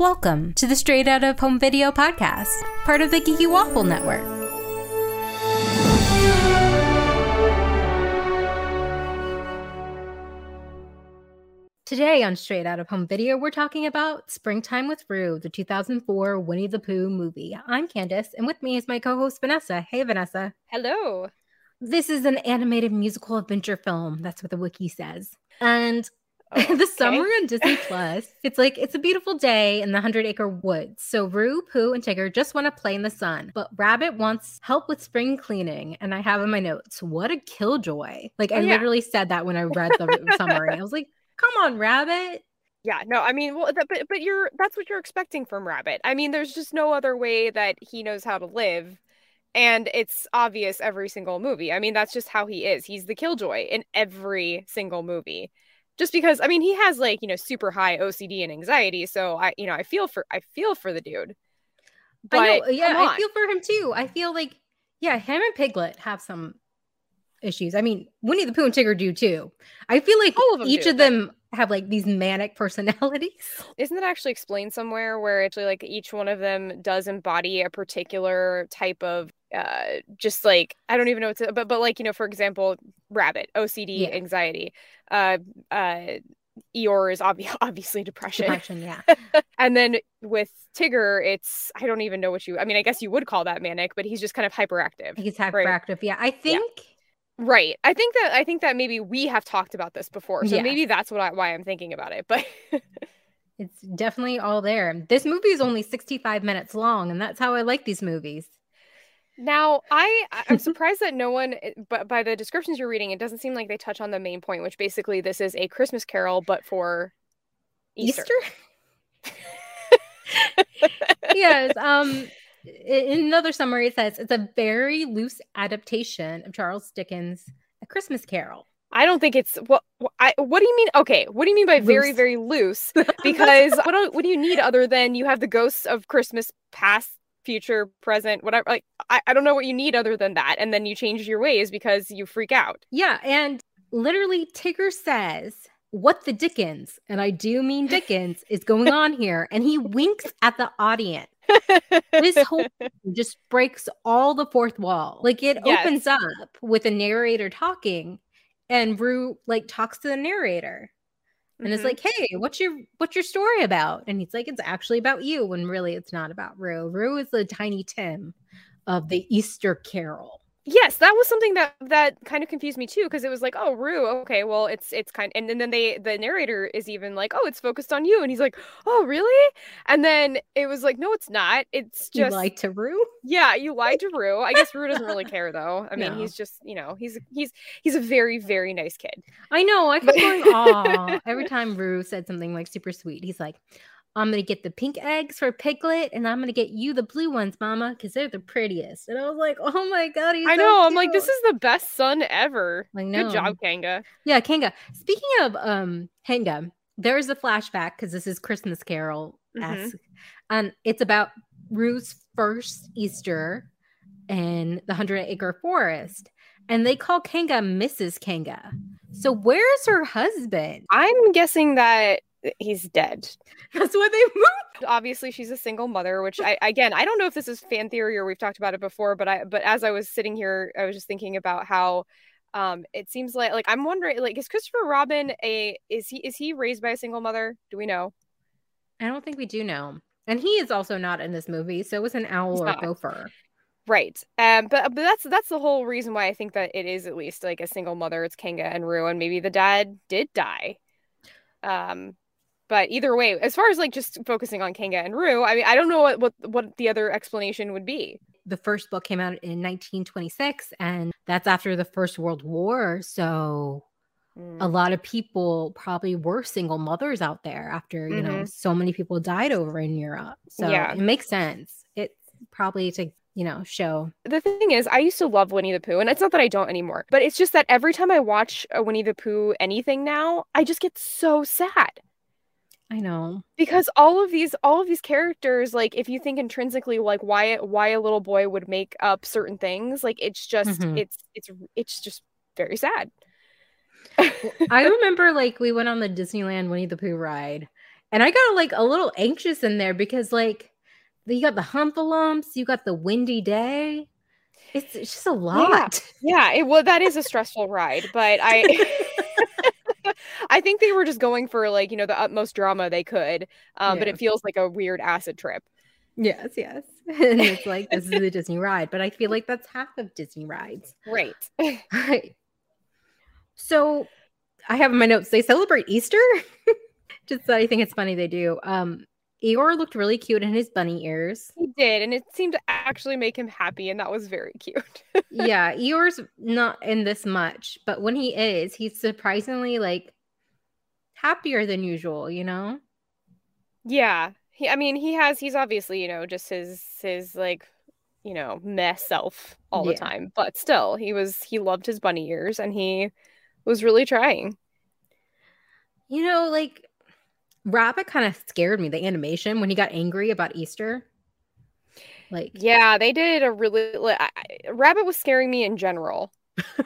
Welcome to the Straight Out of Home Video podcast, part of the Geeky Waffle Network. Today on Straight Out of Home Video, we're talking about Springtime with Roo, the 2004 Winnie the Pooh movie. I'm Candace, and with me is my co host Vanessa. Hey, Vanessa. Hello. This is an animated musical adventure film. That's what the wiki says. And Oh, the summer on Disney Plus. It's like it's a beautiful day in the Hundred Acre Woods. So Roo, Pooh, and Tigger just want to play in the sun, but Rabbit wants help with spring cleaning. And I have in my notes, what a killjoy! Like oh, I oh, yeah. literally said that when I read the summary. I was like, "Come on, Rabbit." Yeah, no, I mean, well, but but you're that's what you're expecting from Rabbit. I mean, there's just no other way that he knows how to live and it's obvious every single movie. I mean, that's just how he is. He's the killjoy in every single movie just because I mean he has like you know super high OCD and anxiety, so I you know I feel for I feel for the dude. But I know, yeah, I feel for him too. I feel like yeah, him and Piglet have some issues. I mean, Winnie the Pooh and Tigger do too. I feel like of each do, of them have like these manic personalities. Isn't that actually explained somewhere where actually like each one of them does embody a particular type of uh just like I don't even know what to but but like you know for example rabbit OCD yeah. anxiety uh uh Eeyore is ob- obviously depression. Depression, yeah. and then with Tigger, it's I don't even know what you. I mean, I guess you would call that manic, but he's just kind of hyperactive. He's hyperactive. Right? Yeah, I think. Yeah. Right. I think that I think that maybe we have talked about this before, so maybe that's what I, why I'm thinking about it. But it's definitely all there. This movie is only 65 minutes long, and that's how I like these movies. Now, I I'm surprised that no one, eh, but by the descriptions you're reading, it doesn't seem like they touch on the main point, which basically this is a Christmas Carol, but for Easter. Easter? yes. Um. In another summary, it says it's a very loose adaptation of Charles Dickens' A Christmas Carol. I don't think it's what I what do you mean? Okay, what do you mean by loose. very very loose? Because what do, what do you need other than you have the ghosts of Christmas past, future, present, whatever. Like I, I don't know what you need other than that, and then you change your ways because you freak out. Yeah, and literally Tigger says, "What the Dickens?" And I do mean Dickens is going on here, and he winks at the audience this whole just breaks all the fourth wall. Like it yes. opens up with a narrator talking, and Roo like talks to the narrator. And mm-hmm. it's like, hey, what's your what's your story about? And he's like, it's actually about you, when really it's not about roo roo is the tiny Tim of the Easter Carol yes that was something that that kind of confused me too because it was like oh roo okay well it's it's kind and, and then they the narrator is even like oh it's focused on you and he's like oh really? And then it was like no it's not. It's just you lied to roo yeah you lied to roo i guess roo doesn't really care though. I mean no. he's just you know he's he's he's a very very nice kid. I know i kept going every time roo said something like super sweet he's like I'm gonna get the pink eggs for Piglet, and I'm gonna get you the blue ones, Mama, because they're the prettiest. And I was like, oh my god, I so know. Cute. I'm like, this is the best son ever. Like, no. Good job, Kanga. Yeah, Kanga. Speaking of um Kanga, there's a flashback because this is Christmas Carol esque, mm-hmm. and it's about Roo's first Easter in the Hundred Acre Forest, and they call Kanga Mrs. Kanga. So where's her husband? I'm guessing that he's dead. That's why they moved. Obviously, she's a single mother, which I again I don't know if this is fan theory or we've talked about it before, but I but as I was sitting here, I was just thinking about how um it seems like like I'm wondering like is Christopher Robin a is he is he raised by a single mother? Do we know? I don't think we do know. And he is also not in this movie, so it was an owl He's or not. gopher. Right. Um, but but that's that's the whole reason why I think that it is at least like a single mother. It's Kanga and Roo, and maybe the dad did die. Um, but either way, as far as like just focusing on Kanga and Roo, I mean, I don't know what, what what the other explanation would be. The first book came out in 1926, and that's after the First World War. So mm. a lot of people probably were single mothers out there after you mm-hmm. know so many people died over in Europe. So yeah. it makes sense. It's probably to you know, show. The thing is, I used to love Winnie the Pooh, and it's not that I don't anymore, but it's just that every time I watch a Winnie the Pooh anything now, I just get so sad. I know. Because all of these all of these characters like if you think intrinsically like why why a little boy would make up certain things, like it's just mm-hmm. it's it's it's just very sad. I remember like we went on the Disneyland Winnie the Pooh ride And I got like a little anxious in there because like you got the heffalumps, you got the windy day. It's, it's just a lot. Yeah, yeah it well that is a stressful ride, but I I think they were just going for like, you know, the utmost drama they could. Um, yeah. but it feels like a weird acid trip. Yes, yes. And it's like this is a Disney ride, but I feel like that's half of Disney rides. Right. right. So I have in my notes they celebrate Easter. Just I think it's funny they do. Um Eeyore looked really cute in his bunny ears. He did, and it seemed to actually make him happy, and that was very cute. yeah, Eeyore's not in this much, but when he is, he's surprisingly like happier than usual, you know? Yeah. He I mean, he has he's obviously, you know, just his his like, you know, mess self all yeah. the time. But still, he was he loved his bunny ears and he was really trying. You know, like Rabbit kind of scared me, the animation when he got angry about Easter. Like, yeah, they did a really. Like, I, Rabbit was scaring me in general.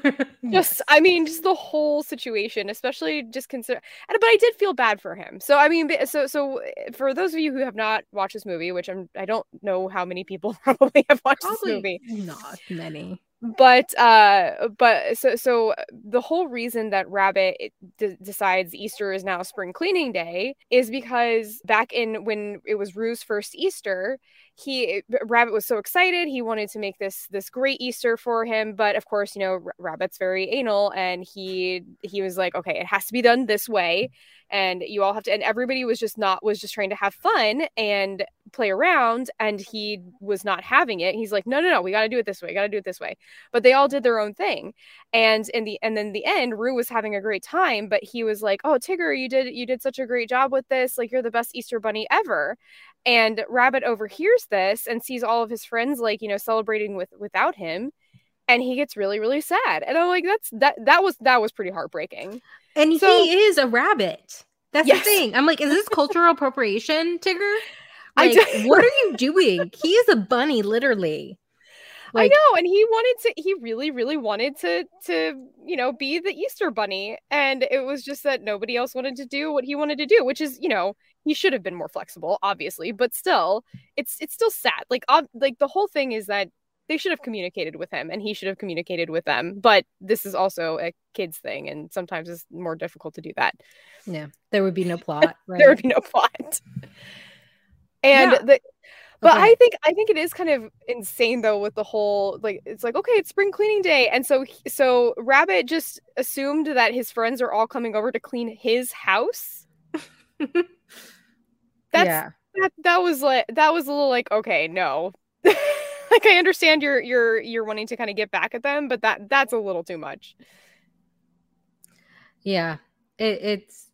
just i mean just the whole situation especially just consider but i did feel bad for him so i mean so so for those of you who have not watched this movie which i'm i don't know how many people probably have watched probably this movie not many but uh but so so the whole reason that rabbit d- decides easter is now spring cleaning day is because back in when it was roo's first easter he rabbit was so excited he wanted to make this this great easter for him. But of course you know R- rabbit's very anal and he he was like okay it has to be done this way. And you all have to and everybody was just not was just trying to have fun and play around and he was not having it. He's like no no no we got to do it this way got to do it this way but they all did their own thing. And in the and then the end roo was having a great time but he was like oh tigger you did you did such a great job with this. Like you're the best easter bunny ever. And rabbit overhears this and sees all of his friends like you know celebrating with without him. And he gets really really sad. And i'm like that's that that was that was pretty heartbreaking. And so, he is a rabbit. That's yes. the thing. I'm like is this cultural appropriation tigger? Like what are you doing? He is a bunny literally like, I know, and he wanted to. He really, really wanted to to you know be the Easter bunny, and it was just that nobody else wanted to do what he wanted to do, which is you know he should have been more flexible, obviously, but still, it's it's still sad. Like ob- like the whole thing is that they should have communicated with him, and he should have communicated with them. But this is also a kids thing, and sometimes it's more difficult to do that. Yeah, there would be no plot. Right? there would be no plot. And yeah. the but okay. I think I think it is kind of insane though with the whole like it's like okay it's spring cleaning day and so so Rabbit just assumed that his friends are all coming over to clean his house. That's yeah. that that was like that was a little like okay no. like I understand you're you're you're wanting to kind of get back at them but that that's a little too much. Yeah. It, it's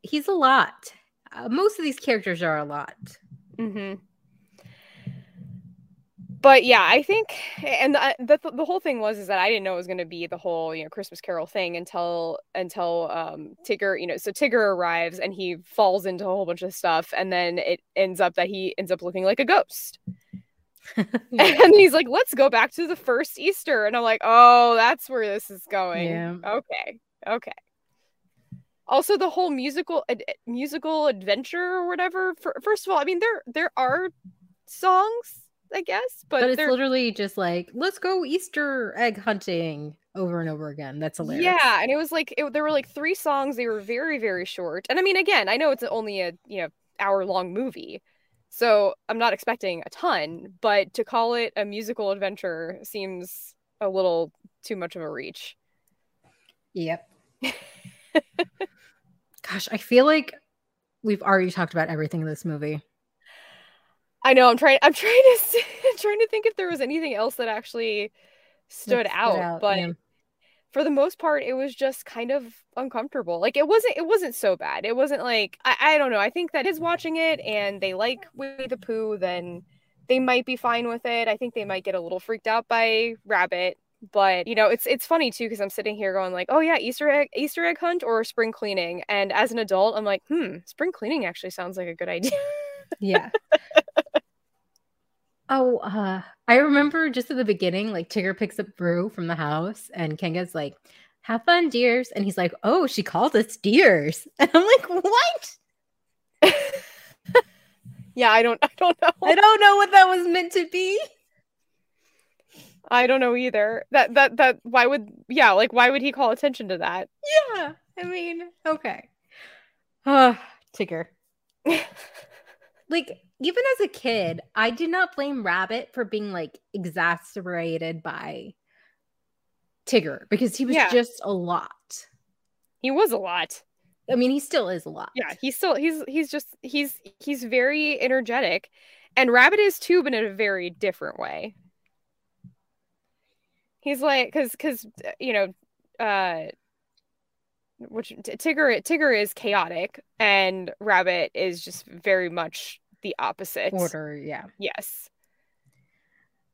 he's a lot. Uh, most of these characters are a lot. Mhm but yeah, I think, and the, the, the whole thing was is that I didn't know it was going to be the whole you know Christmas Carol thing until until um, Tigger, you know, so Tigger arrives and he falls into a whole bunch of stuff, and then it ends up that he ends up looking like a ghost. and he's like, "Let's go back to the first Easter," and I'm like, "Oh, that's where this is going." Yeah. Okay, okay. Also, the whole musical ad- musical adventure or whatever. For, first of all, I mean there there are songs I guess. But, but it's literally just like, let's go Easter egg hunting over and over again. That's hilarious. Yeah, and it was like it, there were like three songs. They were very very short. And I mean, again, I know it's only a you know hour long movie, so I'm not expecting a ton. But to call it a musical adventure seems a little too much of a reach. Yep. Gosh, I feel like we've already talked about everything in this movie. I know. I'm trying. I'm trying to trying to think if there was anything else that actually stood, out, out, but yeah. for the most part, it was just kind of uncomfortable. Like it wasn't. It wasn't so bad. It wasn't like I. I don't know. I think that is watching it and they like Winnie the Pooh, then they might be fine with it. I think they might get a little freaked out by Rabbit, but you know it's it's funny too because i'm sitting here going like oh yeah easter egg easter egg hunt or spring cleaning and as an adult i'm like hmm spring cleaning actually sounds like a good idea yeah Oh, uh, I remember just at the beginning, like Tigger picks up Roo from the house, and Kanga's like, "Have fun, dears," and he's like, "Oh, she called us dears," and I'm like, "What?" yeah, I don't I don't know. I don't know what that was meant to be. I don't know either. That that that why would yeah, like why would he call attention to that? Yeah. I mean, okay. Uh, Tigger. like even as a kid, I did not blame Rabbit for being like exasperated by Tigger because he was Yeah. just a lot. He was a lot. I mean, he still is a lot. Yeah, he's still he's he's just he's he's very energetic, and Rabbit is too, but in a very different way. He's like, because because you know, uh, which Tigger Tigger is chaotic, and Rabbit is just very much the opposite. Order, yeah. Yes.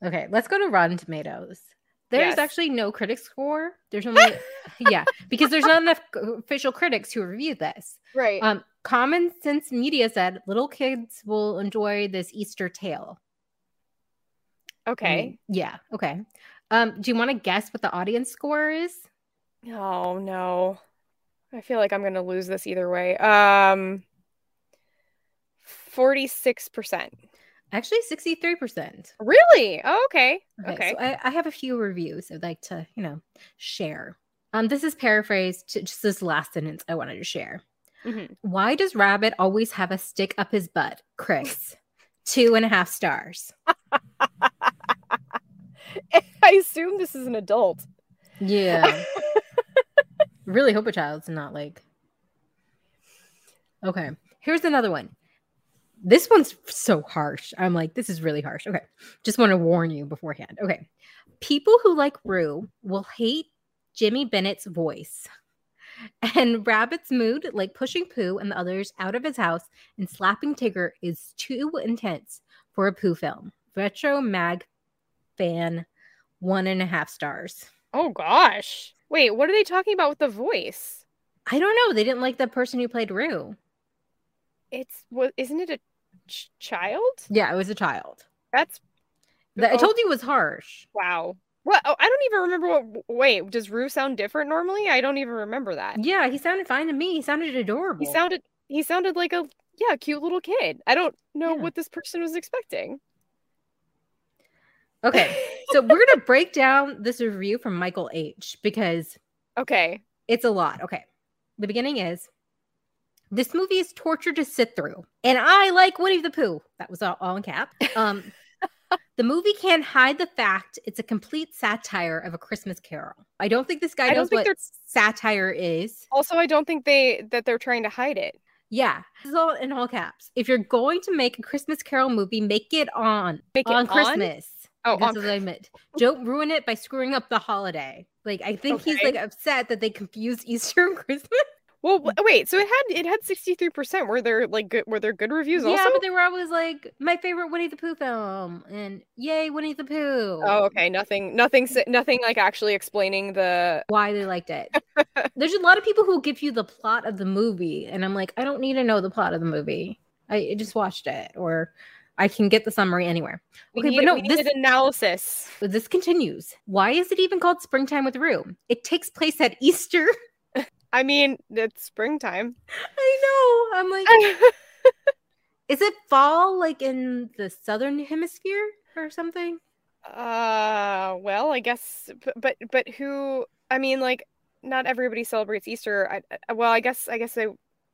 Okay, let's go to Rotten Tomatoes. There's Yes. actually no critic score. There's only yeah, because there's not enough official critics who reviewed this. Right. Um, Common Sense Media said little kids will enjoy this Easter tale. Okay. mean, yeah. Okay. Um, do you want to guess what the audience score is? Oh no. I feel like I'm gonna lose this either way. Um 46%. Actually, sixty-three percent. Really? Oh, okay. Okay, Okay. so I, I have a few reviews I'd like to, you know, share. Um, this is paraphrased to just this last sentence I wanted to share. Mhm. Why does Rabbit always have a stick up his butt? Chris, two and a half stars. I assume this is an adult. Yeah. really hope a child's not like. Okay. Here's another one. This one's so harsh. I'm like, this is really harsh. Okay. Just want to warn you beforehand. Okay. People who like Roo will hate Jimmy Bennett's voice. And Rabbit's mood, like pushing Pooh and the others out of his house and slapping Tigger, is too intense for a Pooh film. Retro Mag fan, one and a half stars. Oh gosh. Wait, what are they talking about with the voice? I don't know. They didn't like the person who played Roo. It's what isn't it a ch- child? Yeah, it was a child. That's That I Oh. told you it was harsh. wow. What? Oh, I don't even remember what. Wait, does Roo sound different normally? I don't even remember that. Yeah, he sounded fine to me. He sounded adorable. He sounded. He sounded like a yeah, cute little kid. I don't know Yeah. what this person was expecting. okay. So we're gonna break down this review from Michael H because okay. it's a lot. Okay. The beginning is this movie is torture to sit through. And I like Winnie the Pooh. That was all, all in cap. Um the movie can't hide the fact it's a complete satire of a Christmas carol. I don't think this guy knows what satire is. Also, I don't think they that they're trying to hide it. Yeah, this is all in all caps. If you're going to make a Christmas Carol movie, make it on Make it on on? Christmas. Oh, That's on what I meant. Don't ruin it by screwing up the holiday. Like I think he's like upset that they confused Easter and Christmas. Well, mm. wait. So it had it had sixty three percent. Were there like good? Were there good reviews? yeah, also. but they were always like my favorite Winnie the Pooh film, and yay Winnie the Pooh. Oh, okay. Nothing. Nothing. Nothing like actually explaining the. Why they liked it. There's a lot of people who give you the plot of the movie, and I'm like, I don't need to know the plot of the movie. I just watched it, or I can get the summary anywhere. Okay, need, but no, this analysis. This continues. Why is it even called Springtime with Roo? It takes place at Easter. I mean, it's springtime. I know. I'm like, is it fall like in the southern hemisphere or something? uh, well, I guess, but but, but who? I mean, like, not everybody celebrates Easter. I, I- well, I guess, I guess they,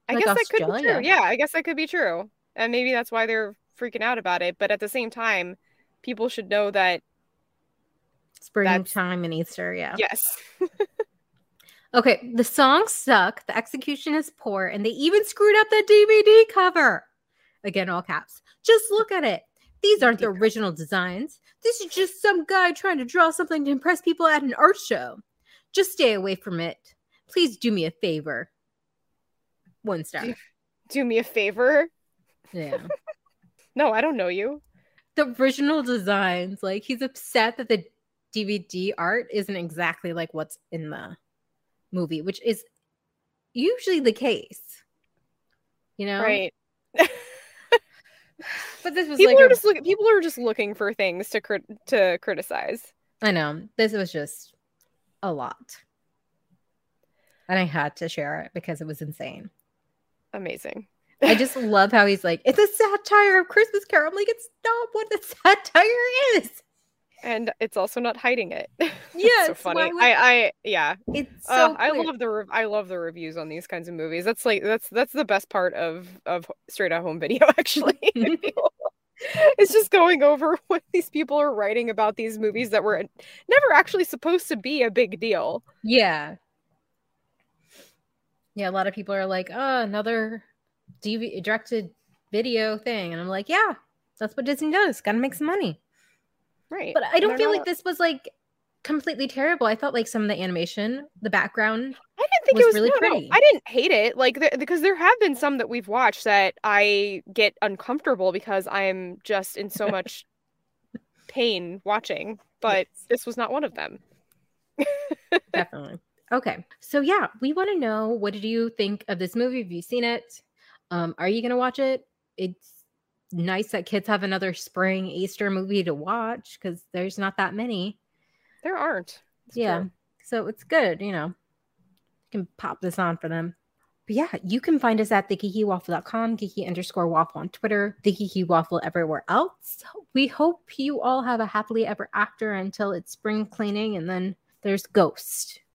I Like guess that could be true. Yeah, I guess that could be true, and maybe that's why they're freaking out about it. But at the same time, people should know that Springtime and Easter, yeah. yes, Okay, the songs suck, the execution is poor, and they even screwed up the DVD cover. Again, all caps. Just look at it. These aren't the original designs. This is just some guy trying to draw something to impress people at an art show. Just stay away from it. Please do me a favor. One star. do me a favor. Yeah. No, I don't know you. the original designs, like he's upset that the DVD art isn't exactly like what's in the movie, which is usually the case. You know? Right. But this was People like are a- just looking. People are just looking for things to crit- to criticize. I know. This was just a lot. And I had to share it because it was insane. Amazing. I just love how he's like, it's a satire of Christmas Carol. I'm like, it's not what the satire is. And it's also not hiding it. Yeah, so funny. I, I, yeah. It's Uh, so I love the re- I love the reviews on these kinds of movies. That's like that's that's the best part of of straight at home video. Actually, it's just going over what these people are writing about these movies that were never actually supposed to be a big deal. Yeah. Yeah, a lot of people are like, oh, another DV directed video thing. And I'm like, yeah, that's what Disney does. Gotta make some money. Right. But I don't They're feel not- like this was like completely terrible. I thought like some of the animation, the background. I didn't think was it was really no, no, pretty. I didn't hate it, like there, because there have been some that we've watched that I get uncomfortable because I'm just in so much pain watching. But Yes. this was not one of them. Definitely. Okay. So yeah, we want to know what did you think of this movie? Have you seen it? Um, are you gonna watch it? It's nice that kids have another spring Easter movie to watch because there's not that many. There aren't. It's yeah. true. So it's good, you know. You can pop this on for them. But yeah, you can find us at thegeekywaffle.com, geeky underscore waffle on Twitter, the geeky waffle everywhere else. We hope you all have a happily ever after until it's spring cleaning and then there's Ghost.